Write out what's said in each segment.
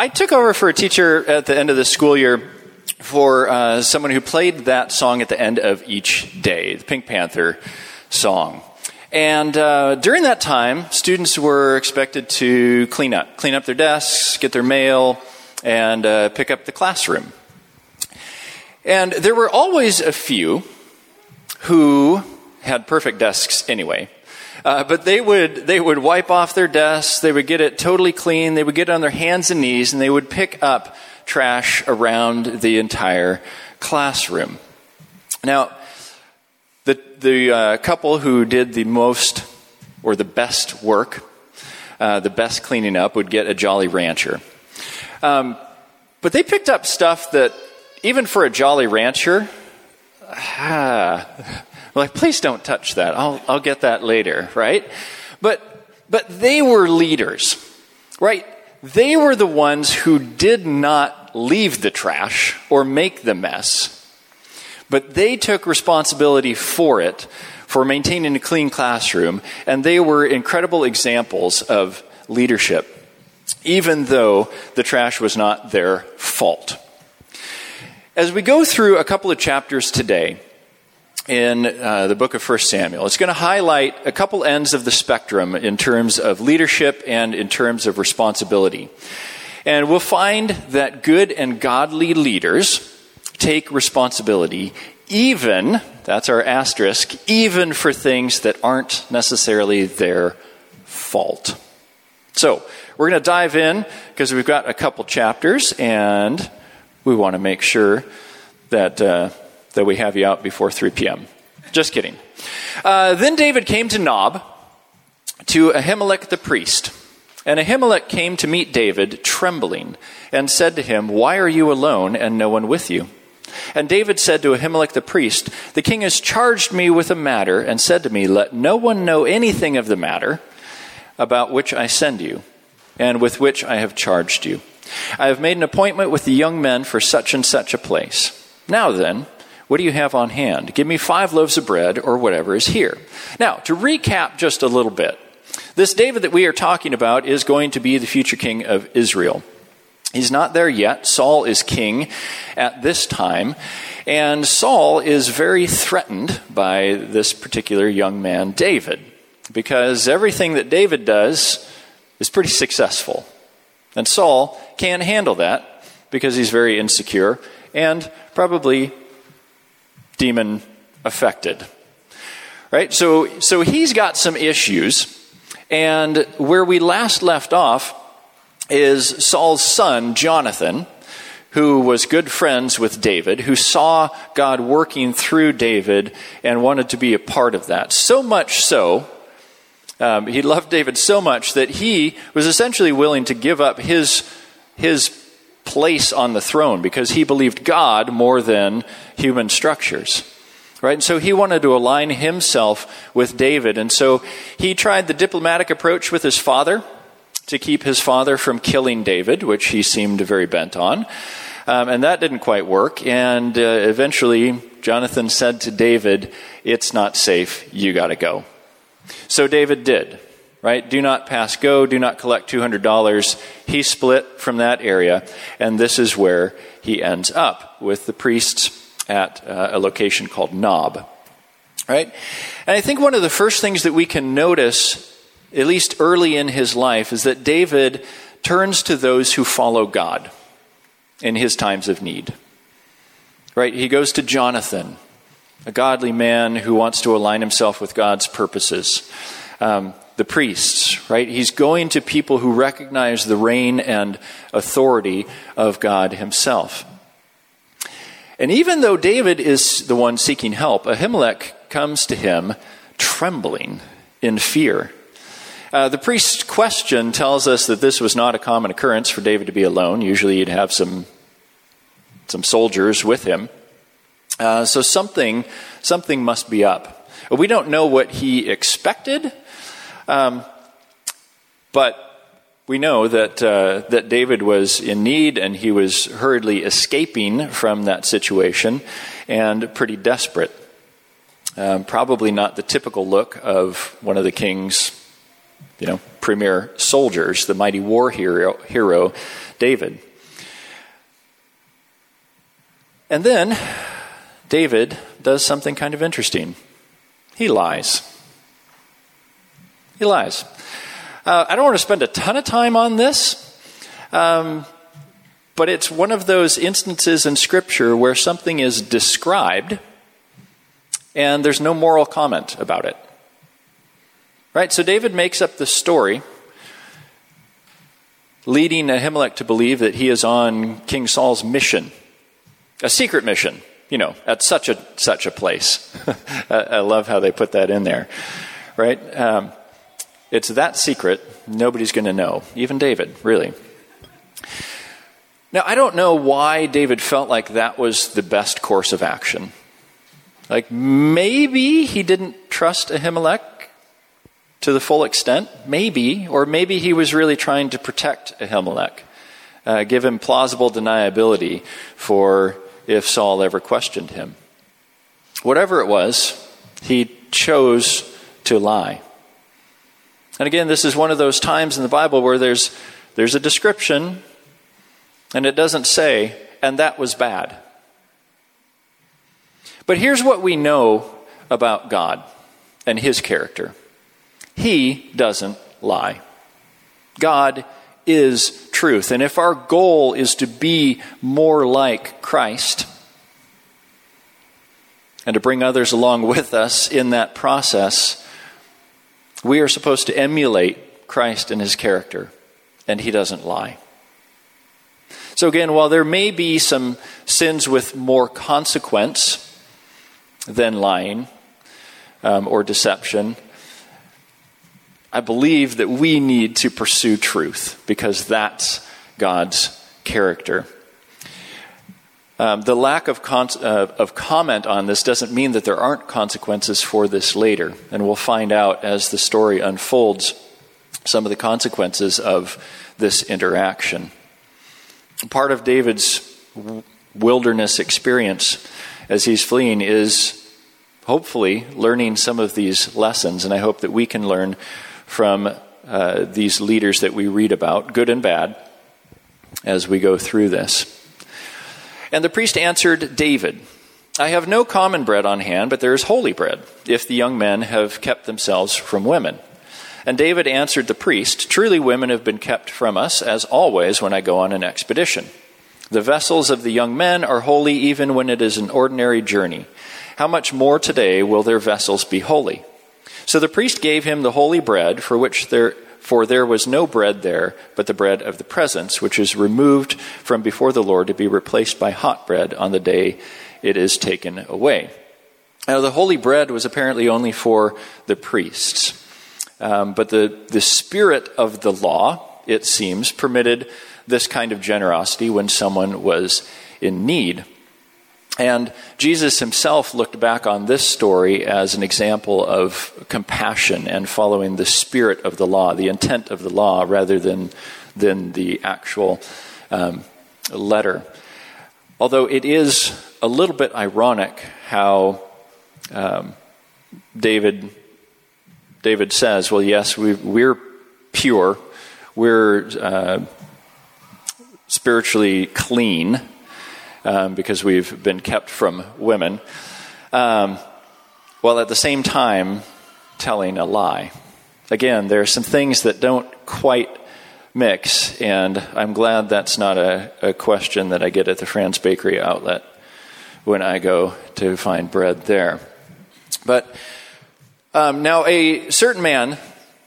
I took over for a teacher at the end of the school year for uh, someone who played that song at the end of each day, the Pink Panther song. And uh, during that time, students were expected to clean up, clean up their desks, get their mail, and uh, pick up the classroom. And there were always a few who had perfect desks anyway. Uh, but they would they would wipe off their desks. They would get it totally clean. They would get on their hands and knees, and they would pick up trash around the entire classroom. Now, the the uh, couple who did the most or the best work, uh, the best cleaning up, would get a Jolly Rancher. Um, but they picked up stuff that even for a Jolly Rancher, ah, like, please don't touch that. I'll, I'll get that later, right? But, but they were leaders, right? They were the ones who did not leave the trash or make the mess, but they took responsibility for it, for maintaining a clean classroom, and they were incredible examples of leadership, even though the trash was not their fault. As we go through a couple of chapters today, in uh, the book of 1 Samuel. It's going to highlight a couple ends of the spectrum in terms of leadership and in terms of responsibility. And we'll find that good and godly leaders take responsibility, even, that's our asterisk, even for things that aren't necessarily their fault. So, we're going to dive in because we've got a couple chapters and we want to make sure that. Uh, that we have you out before 3 p.m. Just kidding. Uh, then David came to Nob, to Ahimelech the priest. And Ahimelech came to meet David, trembling, and said to him, Why are you alone and no one with you? And David said to Ahimelech the priest, The king has charged me with a matter, and said to me, Let no one know anything of the matter about which I send you, and with which I have charged you. I have made an appointment with the young men for such and such a place. Now then, what do you have on hand? Give me five loaves of bread or whatever is here. Now, to recap just a little bit, this David that we are talking about is going to be the future king of Israel. He's not there yet. Saul is king at this time. And Saul is very threatened by this particular young man, David, because everything that David does is pretty successful. And Saul can't handle that because he's very insecure and probably demon affected. Right? So, so he's got some issues. And where we last left off is Saul's son, Jonathan, who was good friends with David, who saw God working through David and wanted to be a part of that. So much so, um, he loved David so much that he was essentially willing to give up his, his place on the throne because he believed God more than human structures. Right? And so he wanted to align himself with David. And so he tried the diplomatic approach with his father to keep his father from killing David, which he seemed very bent on. Um, and that didn't quite work. And uh, eventually, Jonathan said to David, It's not safe. You got to go. So David did right? Do not pass go, do not collect $200. He split from that area, and this is where he ends up with the priests at uh, a location called Nob, right? And I think one of the first things that we can notice, at least early in his life, is that David turns to those who follow God in his times of need. Right? He goes to Jonathan, a godly man who wants to align himself with God's purposes. Um, the priests, right? He's going to people who recognize the reign and authority of God himself. And even though David is the one seeking help, Ahimelech comes to him trembling in fear. Uh, the priest's question tells us that this was not a common occurrence for David to be alone. Usually he'd have some, some soldiers with him. Uh, so something, something must be up. We don't know what he expected. Um, but we know that, uh, that David was in need and he was hurriedly escaping from that situation and pretty desperate. Um, probably not the typical look of one of the king's, you know, premier soldiers, the mighty war hero, hero David. And then David does something kind of interesting. He lies. He lies. Uh, I don't want to spend a ton of time on this, um, but it's one of those instances in Scripture where something is described and there's no moral comment about it. Right? So David makes up the story, leading Ahimelech to believe that he is on King Saul's mission, a secret mission, you know, at such a such a place. I love how they put that in there, right? Um, it's that secret nobody's going to know, even David, really. Now, I don't know why David felt like that was the best course of action. Like maybe he didn't trust Ahimelech to the full extent, maybe, or maybe he was really trying to protect Ahimelech, uh, give him plausible deniability for if Saul ever questioned him. Whatever it was, he chose to lie. And again, this is one of those times in the Bible where there's, there's a description, and it doesn't say, and that was bad. But here's what we know about God and his character He doesn't lie. God is truth. And if our goal is to be more like Christ and to bring others along with us in that process, we are supposed to emulate Christ and his character, and he doesn't lie. So, again, while there may be some sins with more consequence, than lying um, or deception. I believe that we need to pursue truth because that's God's character. Um, the lack of, con- uh, of comment on this doesn't mean that there aren't consequences for this later. And we'll find out as the story unfolds some of the consequences of this interaction. Part of David's wilderness experience as he's fleeing is hopefully learning some of these lessons. And I hope that we can learn from uh, these leaders that we read about, good and bad, as we go through this. And the priest answered David, I have no common bread on hand, but there is holy bread, if the young men have kept themselves from women. And David answered the priest, Truly women have been kept from us, as always when I go on an expedition. The vessels of the young men are holy even when it is an ordinary journey how much more today will their vessels be holy? So the priest gave him the holy bread, for which there for there was no bread there, but the bread of the presence, which is removed from before the Lord to be replaced by hot bread on the day it is taken away. Now, the holy bread was apparently only for the priests. Um, but the, the spirit of the law, it seems, permitted this kind of generosity when someone was in need. And Jesus himself looked back on this story as an example of compassion and following the spirit of the law, the intent of the law, rather than, than the actual um, letter. Although it is a little bit ironic how um, David, David says, well, yes, we, are pure, we're uh, spiritually clean um, because we've been kept from women, um, while at the same time telling a lie. Again, there are some things that don't quite mix, and I'm glad that's not a, a question that I get at the Franz Bakery outlet when I go to find bread there. But um, now, a certain man,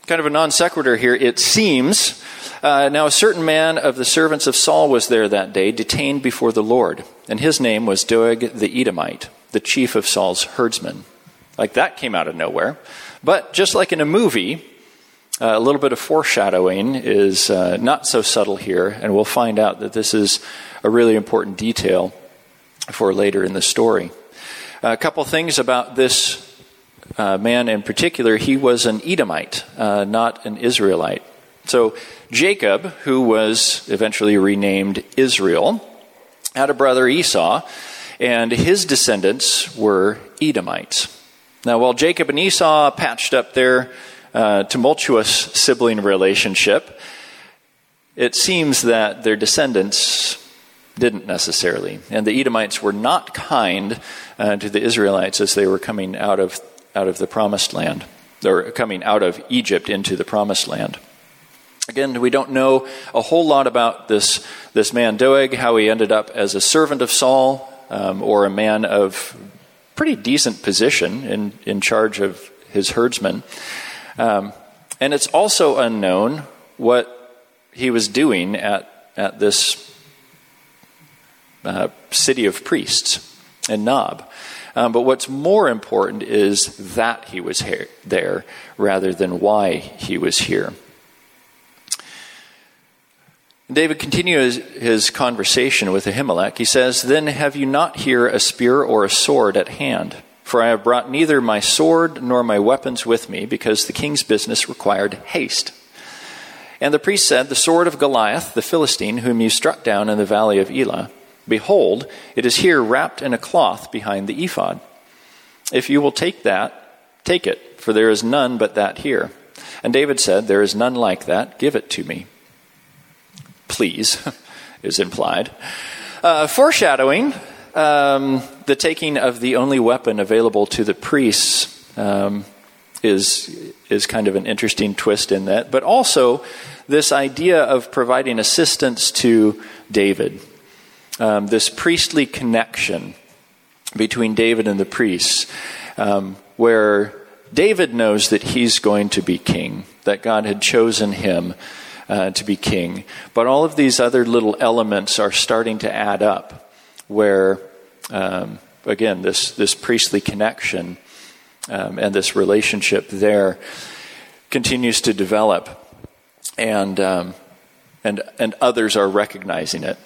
kind of a non sequitur here, it seems, uh, now, a certain man of the servants of Saul was there that day, detained before the Lord, and his name was Doeg the Edomite, the chief of Saul's herdsmen. Like that came out of nowhere. But just like in a movie, uh, a little bit of foreshadowing is uh, not so subtle here, and we'll find out that this is a really important detail for later in the story. a couple things about this uh, man in particular. He was an Edomite, uh, not an Israelite. So Jacob, who was eventually renamed Israel, had a brother Esau, and his descendants were Edomites. Now, while Jacob and Esau patched up their uh, tumultuous sibling relationship, it seems that their descendants didn't necessarily. And the Edomites were not kind uh, to the Israelites as they were coming out of, out of the promised land, or coming out of Egypt into the promised land. Again, we don't know a whole lot about this, this man Doeg, how he ended up as a servant of Saul, um, or a man of pretty decent position in, in charge of his herdsmen. Um, and it's also unknown what he was doing at, at this uh, city of priests in Nob. Um, but what's more important is that he was here, there rather than why he was here. David continues his conversation with Ahimelech. He says, Then have you not here a spear or a sword at hand? For I have brought neither my sword nor my weapons with me, because the king's business required haste. And the priest said, The sword of Goliath, the Philistine, whom you struck down in the valley of Elah, behold, it is here wrapped in a cloth behind the ephod. If you will take that, take it, for there is none but that here. And David said, There is none like that, give it to me. Please, is implied. Uh, foreshadowing um, the taking of the only weapon available to the priests um, is is kind of an interesting twist in that, but also this idea of providing assistance to David, um, this priestly connection between David and the priests, um, where David knows that he's going to be king, that God had chosen him uh, to be king, but all of these other little elements are starting to add up where, um, again, this, this priestly connection um, and this relationship there continues to develop, and, um, and, and others are recognizing it.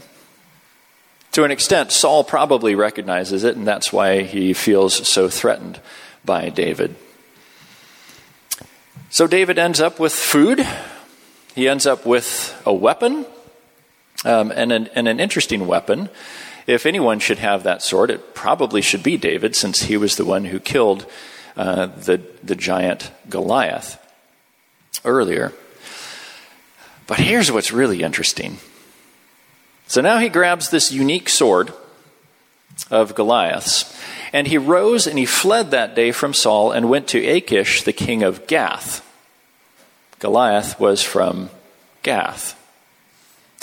To an extent, Saul probably recognizes it, and that's why he feels so threatened by David. So David ends up with food. He ends up with a weapon, um, and, an, and an interesting weapon. If anyone should have that sword, it probably should be David, since he was the one who killed uh, the, the giant Goliath earlier. But here's what's really interesting. So now he grabs this unique sword of Goliath's, and he rose and he fled that day from Saul and went to Achish, the king of Gath. Goliath was from Gath.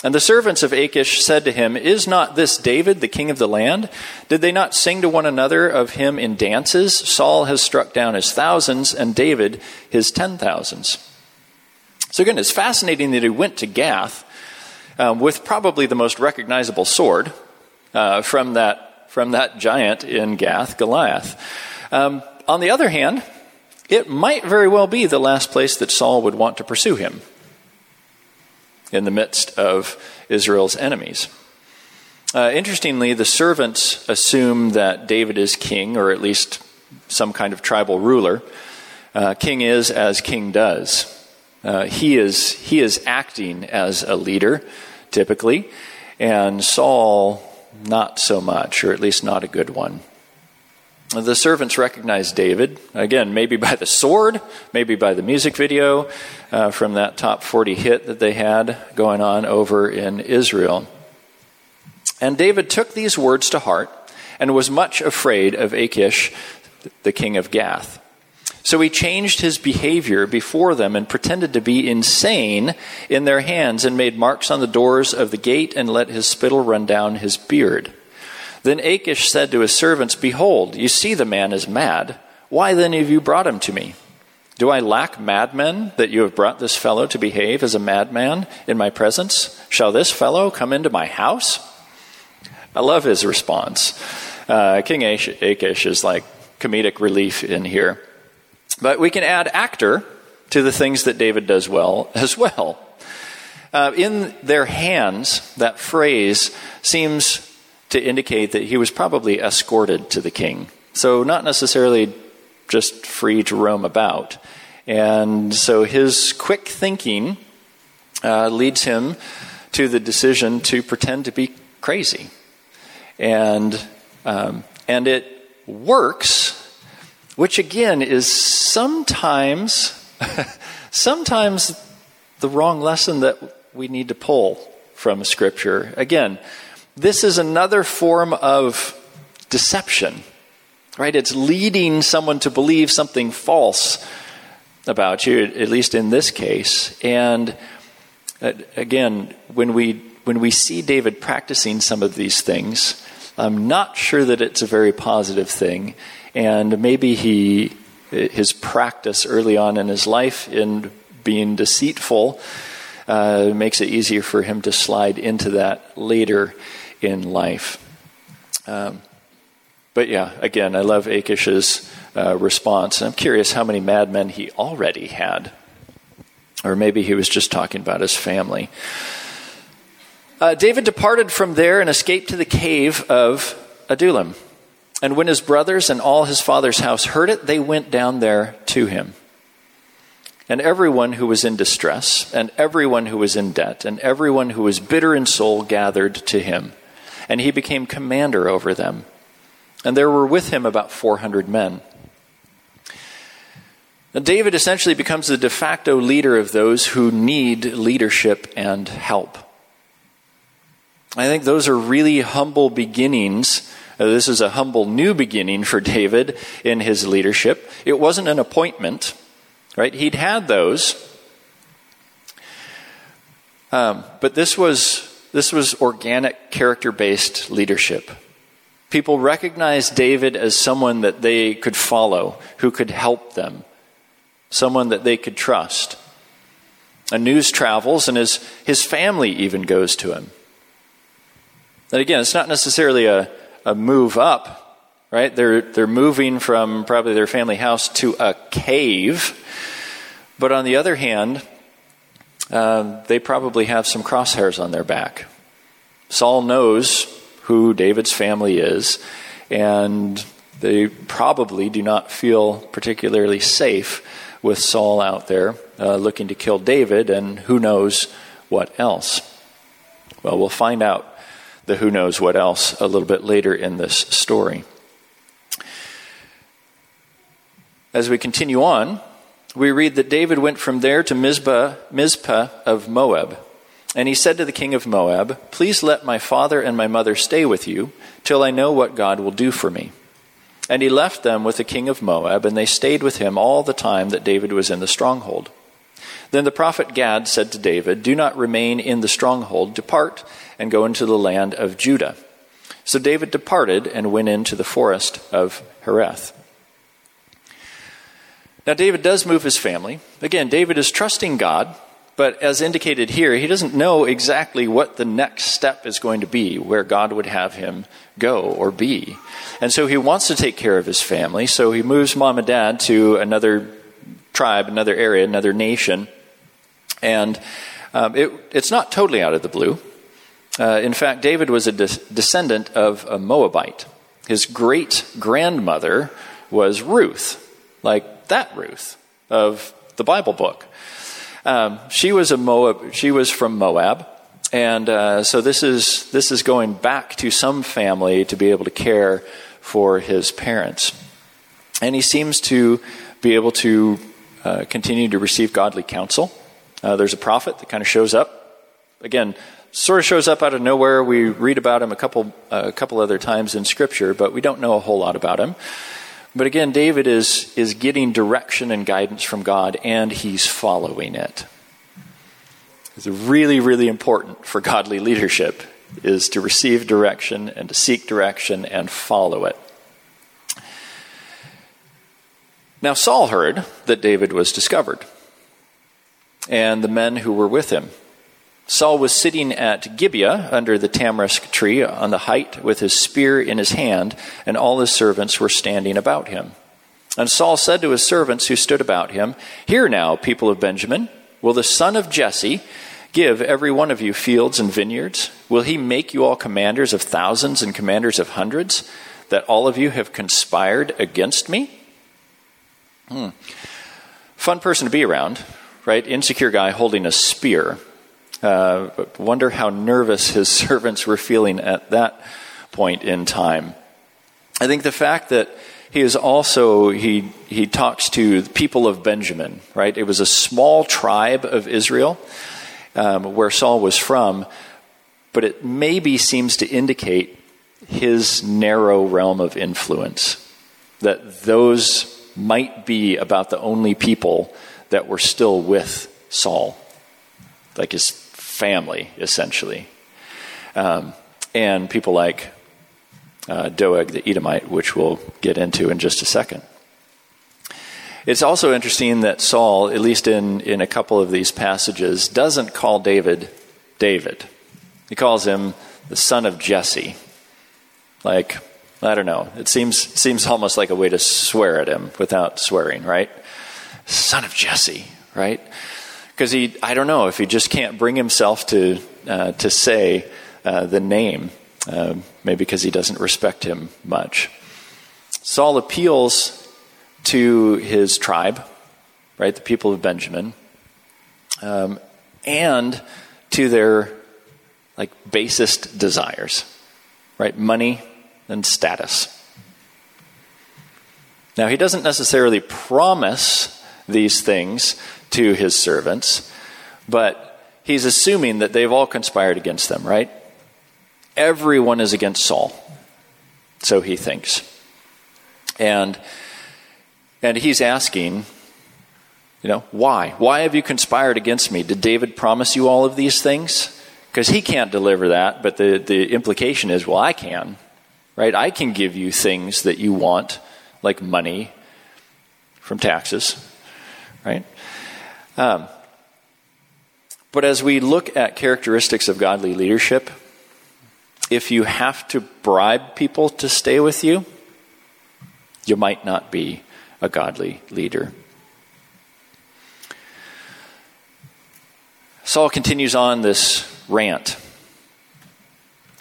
And the servants of Achish said to him, Is not this David, the king of the land? Did they not sing to one another of him in dances? Saul has struck down his thousands, and David his ten thousands. So again, it's fascinating that he went to Gath um, with probably the most recognizable sword uh, from, that, from that giant in Gath, Goliath. Um, on the other hand, it might very well be the last place that Saul would want to pursue him in the midst of Israel's enemies. Uh, interestingly, the servants assume that David is king, or at least some kind of tribal ruler. Uh, king is as king does. Uh, he is he is acting as a leader, typically, and Saul not so much, or at least not a good one. The servants recognized David, again, maybe by the sword, maybe by the music video uh, from that top 40 hit that they had going on over in Israel. And David took these words to heart and was much afraid of Achish, the king of Gath. So he changed his behavior before them and pretended to be insane in their hands and made marks on the doors of the gate and let his spittle run down his beard. Then Achish said to his servants, Behold, you see the man is mad. Why then have you brought him to me? Do I lack madmen that you have brought this fellow to behave as a madman in my presence? Shall this fellow come into my house? I love his response. Uh, King Achish is like comedic relief in here. But we can add actor to the things that David does well as well. Uh, in their hands, that phrase seems to indicate that he was probably escorted to the king. So, not necessarily just free to roam about. And so, his quick thinking uh, leads him to the decision to pretend to be crazy. And, um, and it works, which again is sometimes sometimes the wrong lesson that we need to pull from Scripture. Again, this is another form of deception, right? It's leading someone to believe something false about you, at least in this case. And uh, again, when we when we see David practicing some of these things, I'm not sure that it's a very positive thing, and maybe he his practice early on in his life in being deceitful uh, makes it easier for him to slide into that later in life. Um, but yeah, again, I love Achish's uh, response. I'm curious how many madmen he already had. Or maybe he was just talking about his family. Uh, David departed from there and escaped to the cave of Adullam. And when his brothers and all his father's house heard it, they went down there to him. And everyone who was in distress, and everyone who was in debt, and everyone who was bitter in soul gathered to him. And he became commander over them. And there were with him about 400 men. Now, David essentially becomes the de facto leader of those who need leadership and help. I think those are really humble beginnings. This is a humble new beginning for David in his leadership. It wasn't an appointment, right? He'd had those. Um, but this was, this was organic, character based leadership. People recognized David as someone that they could follow, who could help them, someone that they could trust. And news travels, and his, his family even goes to him. And again, it's not necessarily a, a move up, right? They're, they're moving from probably their family house to a cave. But on the other hand, uh, they probably have some crosshairs on their back. Saul knows who David's family is, and they probably do not feel particularly safe with Saul out there uh, looking to kill David, and who knows what else. Well, we'll find out the who knows what else a little bit later in this story. As we continue on, we read that David went from there to Mizpah, Mizpah of Moab. And he said to the king of Moab, Please let my father and my mother stay with you till I know what God will do for me. And he left them with the king of Moab, and they stayed with him all the time that David was in the stronghold. Then the prophet Gad said to David, Do not remain in the stronghold, depart and go into the land of Judah. So David departed and went into the forest of Hereth. Now, David does move his family. Again, David is trusting God, but as indicated here, he doesn't know exactly what the next step is going to be, where God would have him go or be. And so he wants to take care of his family, so he moves mom and dad to another tribe, another area, another nation. And um, it, it's not totally out of the blue. Uh, in fact, David was a de- descendant of a Moabite. His great grandmother was Ruth, like that Ruth of the Bible book. Um, she was a Moab. She was from Moab, and uh, so this is this is going back to some family to be able to care for his parents, and he seems to be able to uh, continue to receive godly counsel. Uh, there's a prophet that kind of shows up. Again, sort of shows up out of nowhere. We read about him a couple, a couple other times in Scripture, but we don't know a whole lot about him. But again, David is, is getting direction and guidance from God, and he's following it. It's really, really important for godly leadership is to receive direction and to seek direction and follow it. Now, Saul heard that David was discovered and the men who were with him. Saul was sitting at Gibeah under the tamarisk tree on the height with his spear in his hand, and all his servants were standing about him. And Saul said to his servants who stood about him, Hear now, people of Benjamin, will the son of Jesse give every one of you fields and vineyards? Will he make you all commanders of thousands and commanders of hundreds, that all of you have conspired against me? Hmm. Fun person to be around right? Insecure guy holding a spear. Uh, wonder how nervous his servants were feeling at that point in time. I think the fact that he is also he he talks to the people of Benjamin. Right, it was a small tribe of Israel um, where Saul was from, but it maybe seems to indicate his narrow realm of influence. That those might be about the only people that were still with Saul, like his family, essentially. Um, and people like uh, Doeg the Edomite, which we'll get into in just a second. It's also interesting that Saul, at least in, in a couple of these passages, doesn't call David David. He calls him the son of Jesse. Like, I don't know. It seems seems almost like a way to swear at him without swearing, right? Son of Jesse, right? Because he, I don't know if he just can't bring himself to uh, to say uh, the name, uh, maybe because he doesn't respect him much. Saul appeals to his tribe, right, the people of Benjamin, um, and to their like basest desires, right, money, and status. Now, he doesn't necessarily promise these things to his servants, but he's assuming that they've all conspired against them, right? Everyone is against Saul. So he thinks. And and he's asking, you know, why? Why have you conspired against me? Did David promise you all of these things? Because he can't deliver that, but the, the implication is, well, I can right? I can give you things that you want, like money from taxes, right? Um, but as we look at characteristics of godly leadership, if you have to bribe people to stay with you, you might not be a godly leader. Saul continues on this rant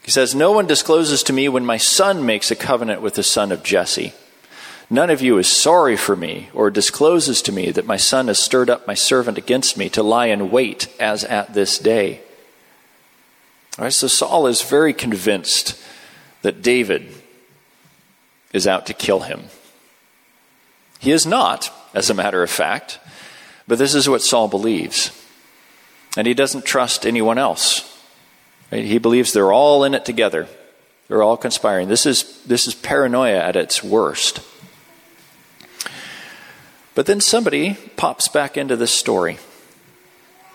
he says, No one discloses to me when my son makes a covenant with the son of Jesse. None of you is sorry for me or discloses to me that my son has stirred up my servant against me to lie in wait as at this day. All right, so Saul is very convinced that David is out to kill him. He is not, as a matter of fact, but this is what Saul believes. And he doesn't trust anyone else. He believes they're all in it together. They're all conspiring. This is, this is paranoia at its worst. But then somebody pops back into this story.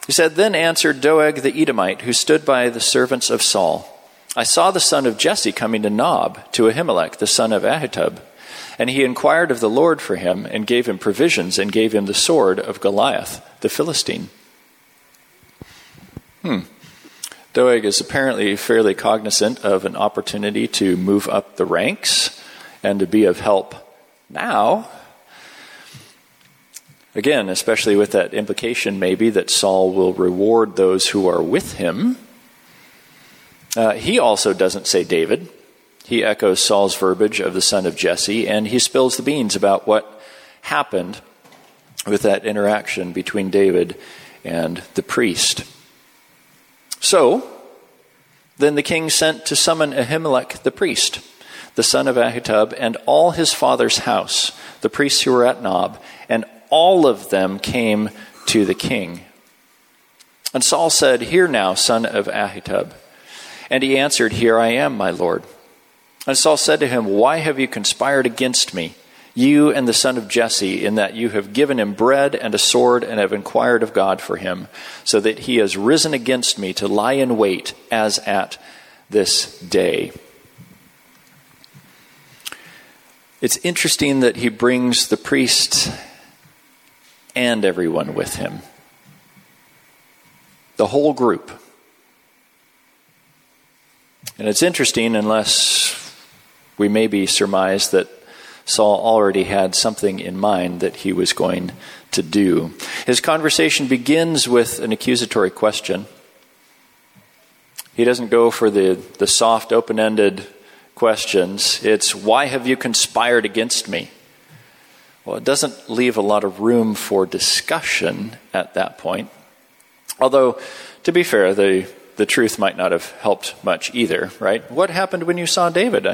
He said, Then answered Doeg the Edomite, who stood by the servants of Saul I saw the son of Jesse coming to Nob, to Ahimelech, the son of Ahitub. And he inquired of the Lord for him, and gave him provisions, and gave him the sword of Goliath, the Philistine. Hmm. Doeg is apparently fairly cognizant of an opportunity to move up the ranks and to be of help now. Again, especially with that implication, maybe that Saul will reward those who are with him. Uh, he also doesn't say David. He echoes Saul's verbiage of the son of Jesse, and he spills the beans about what happened with that interaction between David and the priest. So, then the king sent to summon Ahimelech the priest, the son of Ahitub, and all his father's house, the priests who were at Nob, and all of them came to the king. And Saul said, Hear now, son of Ahitub. And he answered, Here I am, my lord. And Saul said to him, Why have you conspired against me? you and the son of Jesse, in that you have given him bread and a sword and have inquired of God for him, so that he has risen against me to lie in wait as at this day. It's interesting that he brings the priest and everyone with him, the whole group. And it's interesting, unless we maybe surmise that Saul already had something in mind that he was going to do. His conversation begins with an accusatory question. He doesn't go for the, the soft, open ended questions. It's, Why have you conspired against me? Well, it doesn't leave a lot of room for discussion at that point. Although, to be fair, the, the truth might not have helped much either, right? What happened when you saw David?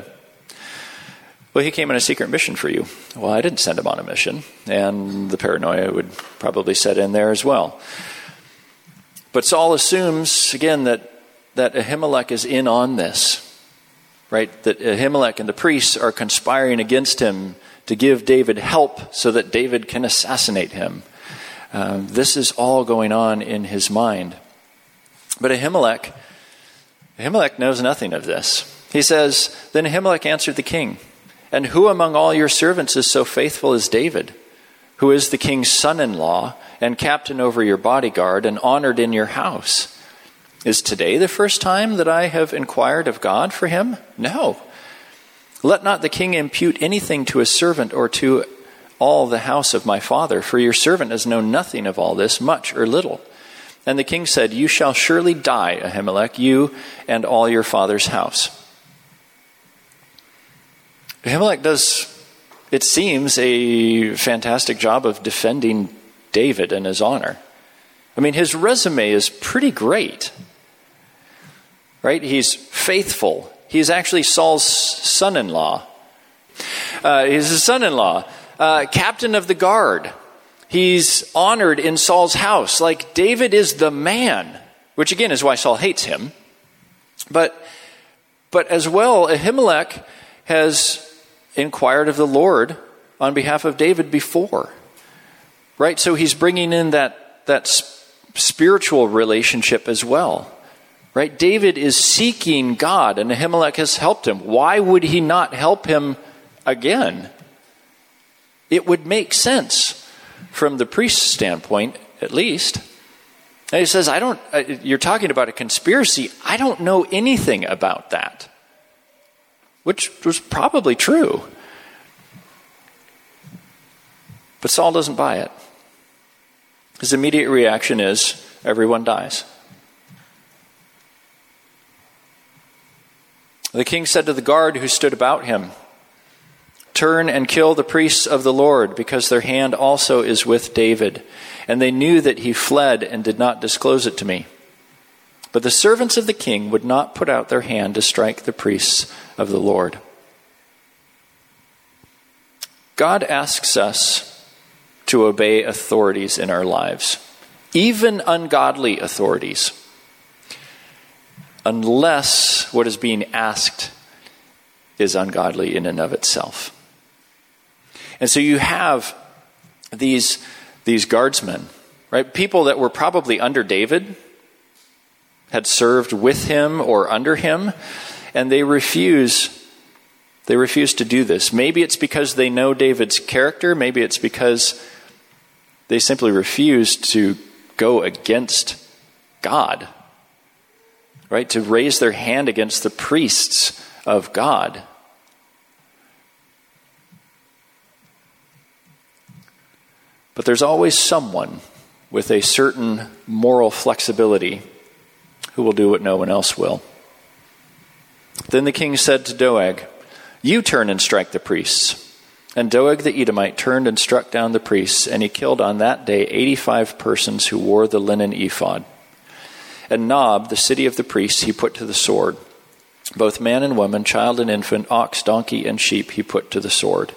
Well, he came on a secret mission for you. Well, I didn't send him on a mission. And the paranoia would probably set in there as well. But Saul assumes, again, that, that Ahimelech is in on this, right? That Ahimelech and the priests are conspiring against him to give David help so that David can assassinate him. Um, this is all going on in his mind. But Ahimelech, Ahimelech knows nothing of this. He says, Then Ahimelech answered the king, And who among all your servants is so faithful as David, who is the king's son in law and captain over your bodyguard and honored in your house? Is today the first time that I have inquired of God for him? No. Let not the king impute anything to a servant or to all the house of my father, for your servant has known nothing of all this, much or little. And the king said, You shall surely die, Ahimelech, you and all your father's house. Ahimelech does, it seems, a fantastic job of defending David and his honor. I mean, his resume is pretty great. Right? He's faithful. He's actually Saul's son in law. Uh, he's his son in law, uh, captain of the guard. He's honored in Saul's house. Like, David is the man, which again is why Saul hates him. But, but as well, Ahimelech has inquired of the Lord on behalf of David before. Right? So he's bringing in that, that spiritual relationship as well. Right? David is seeking God, and Ahimelech has helped him. Why would he not help him again? It would make sense from the priest's standpoint, at least. And he says, I don't, uh, you're talking about a conspiracy. I don't know anything about that which was probably true. But Saul doesn't buy it. His immediate reaction is everyone dies. The king said to the guard who stood about him, Turn and kill the priests of the Lord, because their hand also is with David. And they knew that he fled and did not disclose it to me. But the servants of the king would not put out their hand to strike the priests of the Lord. God asks us to obey authorities in our lives, even ungodly authorities, unless what is being asked is ungodly in and of itself. And so you have these, these guardsmen, right? People that were probably under David had served with him or under him, and they refuse they refuse to do this. Maybe it's because they know David's character, maybe it's because they simply refuse to go against God. Right? To raise their hand against the priests of God. But there's always someone with a certain moral flexibility who will do what no one else will. Then the king said to Doeg, You turn and strike the priests. And Doeg the Edomite turned and struck down the priests, and he killed on that day 85 persons who wore the linen ephod. And Nob, the city of the priests, he put to the sword. Both man and woman, child and infant, ox, donkey, and sheep he put to the sword.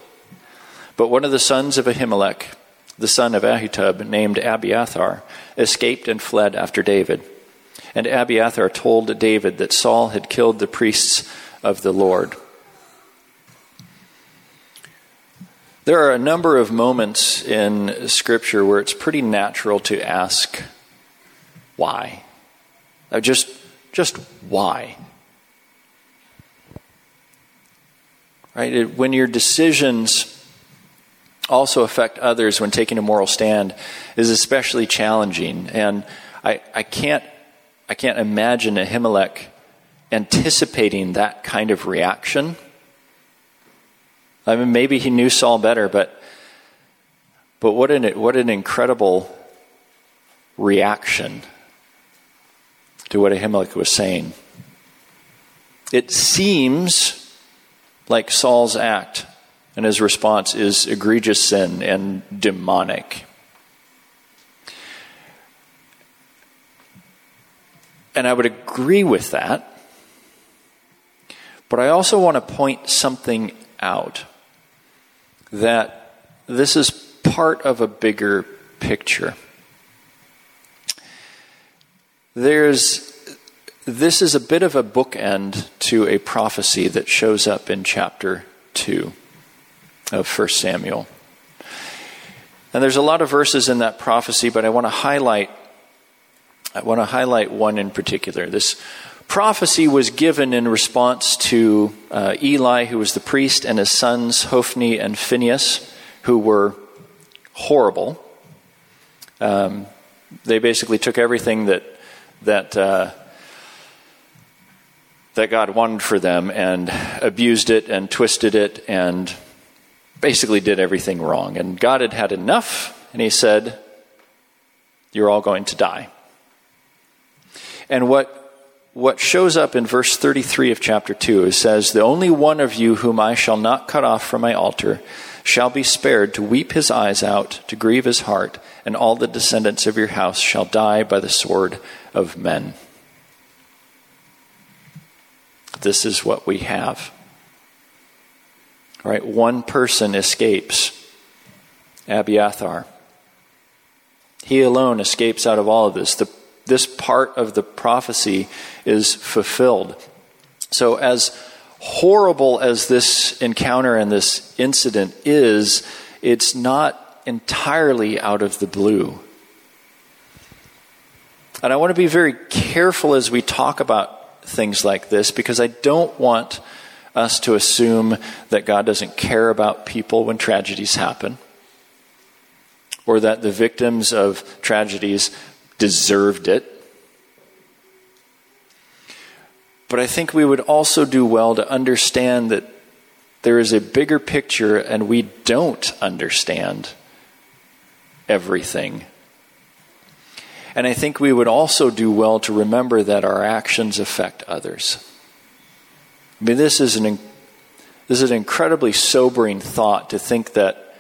But one of the sons of Ahimelech, the son of Ahitub, named Abiathar, escaped and fled after David. And Abiathar told David that Saul had killed the priests of the Lord. There are a number of moments in Scripture where it's pretty natural to ask, why? Just, just why? Right? When your decisions also affect others when taking a moral stand is especially challenging. And I, I can't I can't imagine Ahimelech anticipating that kind of reaction. I mean, maybe he knew Saul better, but but what an what an incredible reaction to what Ahimelech was saying. It seems like Saul's act and his response is egregious sin and demonic. And I would agree with that. But I also want to point something out that this is part of a bigger picture. There's this is a bit of a bookend to a prophecy that shows up in chapter 2 of 1 Samuel. And there's a lot of verses in that prophecy, but I want to highlight I want to highlight one in particular. This prophecy was given in response to uh, Eli, who was the priest, and his sons Hophni and Phinehas, who were horrible. Um, they basically took everything that that uh, that God wanted for them and abused it and twisted it and basically did everything wrong. And God had had enough, and He said, "You're all going to die." And what what shows up in verse 33 of chapter 2 is says, The only one of you whom I shall not cut off from my altar shall be spared to weep his eyes out, to grieve his heart, and all the descendants of your house shall die by the sword of men. This is what we have. Right? One person escapes Abiathar. He alone escapes out of all of this. The this part of the prophecy is fulfilled. So, as horrible as this encounter and this incident is, it's not entirely out of the blue. And I want to be very careful as we talk about things like this because I don't want us to assume that God doesn't care about people when tragedies happen or that the victims of tragedies deserved it. But I think we would also do well to understand that there is a bigger picture and we don't understand everything. And I think we would also do well to remember that our actions affect others. I mean, this is an, this is an incredibly sobering thought to think that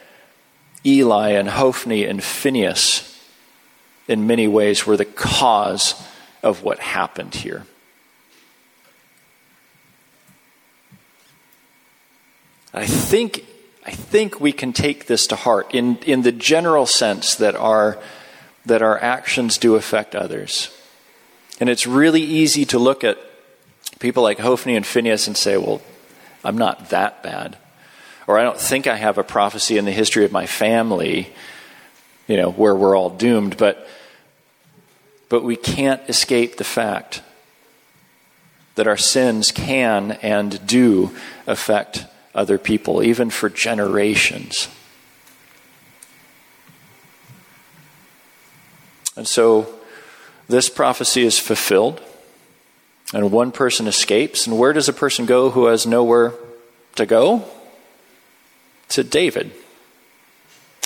Eli and Hophni and Phineas, in many ways, were the cause of what happened here. I think, I think we can take this to heart in, in the general sense that our, that our actions do affect others. And it's really easy to look at people like Hophni and Phineas and say, well, I'm not that bad. Or I don't think I have a prophecy in the history of my family, you know, where we're all doomed. But but we can't escape the fact that our sins can and do affect other people, even for generations. And so this prophecy is fulfilled, and one person escapes. And where does a person go who has nowhere to go? To David,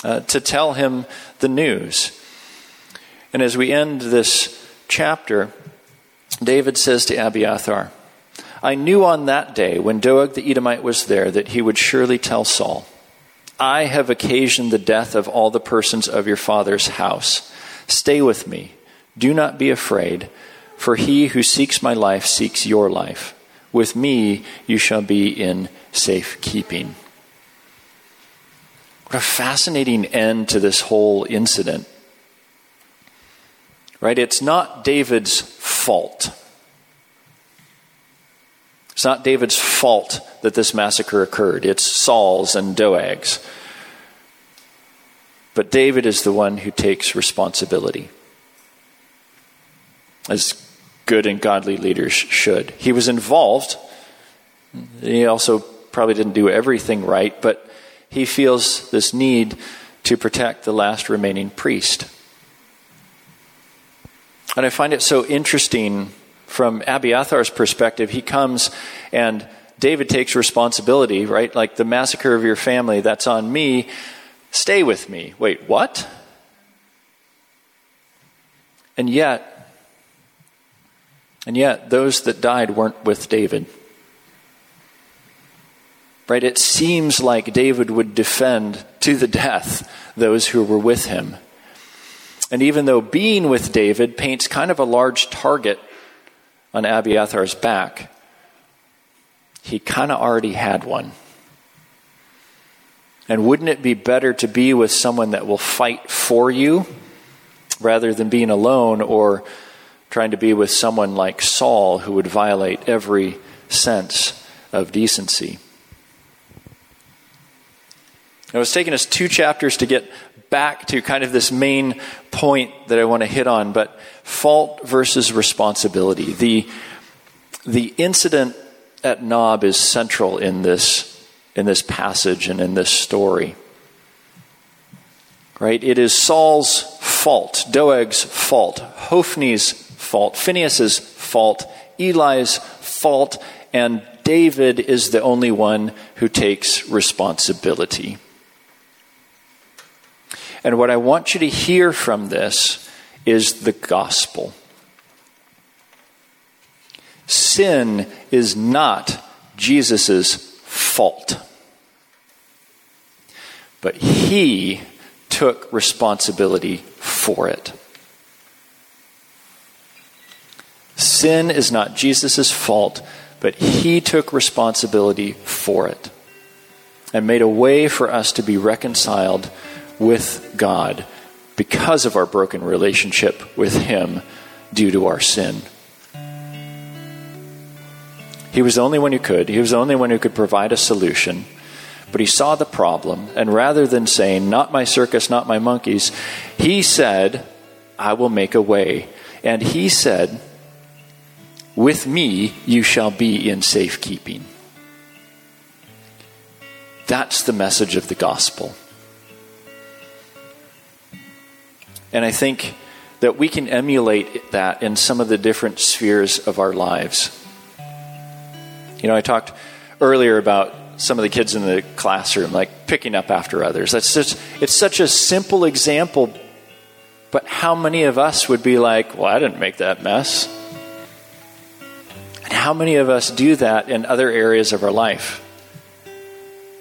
uh, to tell him the news. And as we end this chapter, David says to Abiathar, I knew on that day when Doeg the Edomite was there that he would surely tell Saul, I have occasioned the death of all the persons of your father's house. Stay with me. Do not be afraid, for he who seeks my life seeks your life. With me you shall be in safe keeping. What a fascinating end to this whole incident. Right? It's not David's fault. It's not David's fault that this massacre occurred. It's Saul's and Doeg's. But David is the one who takes responsibility. As good and godly leaders should. He was involved. He also probably didn't do everything right, but he feels this need to protect the last remaining priest. And I find it so interesting from Abiathar's perspective. He comes and David takes responsibility, right? Like the massacre of your family, that's on me. Stay with me. Wait, what? And yet, and yet, those that died weren't with David. Right? It seems like David would defend to the death those who were with him. And even though being with David paints kind of a large target on Abiathar's back, he kind of already had one. And wouldn't it be better to be with someone that will fight for you rather than being alone or trying to be with someone like Saul who would violate every sense of decency? It was taking us two chapters to get back to kind of this main point that I want to hit on, but fault versus responsibility. The, the incident at Nob is central in this, in this passage and in this story. Right? It is Saul's fault, Doeg's fault, Hophni's fault, Phineas's fault, Eli's fault, and David is the only one who takes responsibility. And what I want you to hear from this is the gospel. Sin is not Jesus' fault. But he took responsibility for it. Sin is not Jesus' fault, but he took responsibility for it and made a way for us to be reconciled with God because of our broken relationship with Him due to our sin. He was the only one who could. He was the only one who could provide a solution. But he saw the problem, and rather than saying, Not my circus, not my monkeys, he said, I will make a way. And he said, With me you shall be in safekeeping. That's the message of the gospel. And I think that we can emulate that in some of the different spheres of our lives. You know, I talked earlier about some of the kids in the classroom, like picking up after others. That's just, it's such a simple example, but how many of us would be like, well, I didn't make that mess? And how many of us do that in other areas of our life?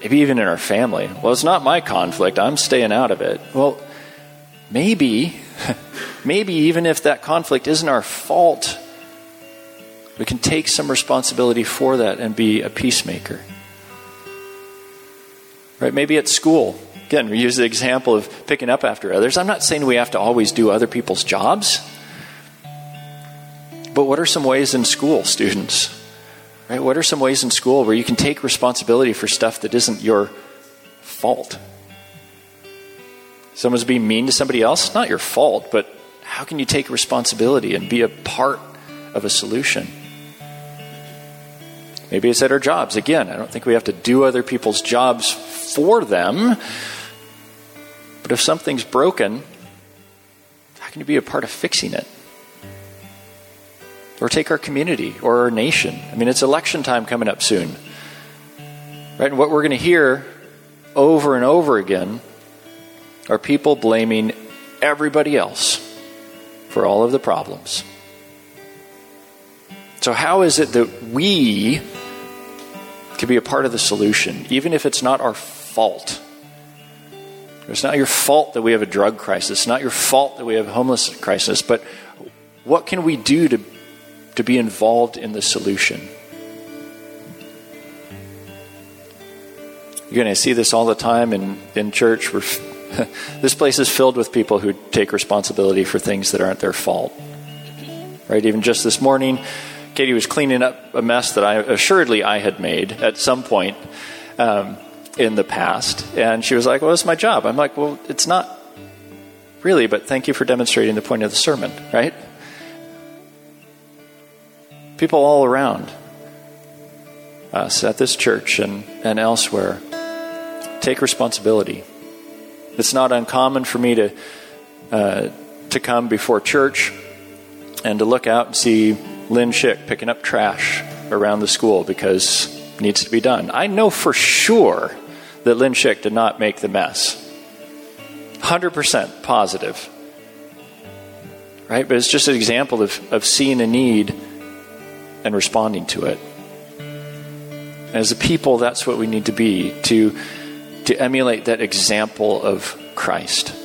Maybe even in our family. Well, it's not my conflict. I'm staying out of it. Well, maybe, maybe even if that conflict isn't our fault, we can take some responsibility for that and be a peacemaker. Right? Maybe at school. Again, we use the example of picking up after others. I'm not saying we have to always do other people's jobs. But what are some ways in school, students? Right? What are some ways in school where you can take responsibility for stuff that isn't your fault? Someone's being mean to somebody else, not your fault, but how can you take responsibility and be a part of a solution? Maybe it's at our jobs. Again, I don't think we have to do other people's jobs for them. But if something's broken, how can you be a part of fixing it? Or take our community or our nation. I mean, it's election time coming up soon. Right? And what we're going to hear over and over again are people blaming everybody else for all of the problems. So, how is it that we can be a part of the solution, even if it's not our fault? It's not your fault that we have a drug crisis. It's not your fault that we have a homeless crisis. But what can we do to, to be involved in the solution? You're going to see this all the time in, in church. We're, this place is filled with people who take responsibility for things that aren't their fault. Right? Even just this morning, Katie was cleaning up a mess that I assuredly I had made at some point um, in the past, and she was like, "Well, it's my job." I'm like, "Well, it's not really, but thank you for demonstrating the point of the sermon." Right? People all around us at this church and, and elsewhere take responsibility. It's not uncommon for me to uh, to come before church and to look out and see Lynn Schick picking up trash around the school because it needs to be done. I know for sure that Lynn Schick did not make the mess. 100% positive. Right? But it's just an example of, of seeing a need and responding to it. As a people, that's what we need to be to, to emulate that example of Christ.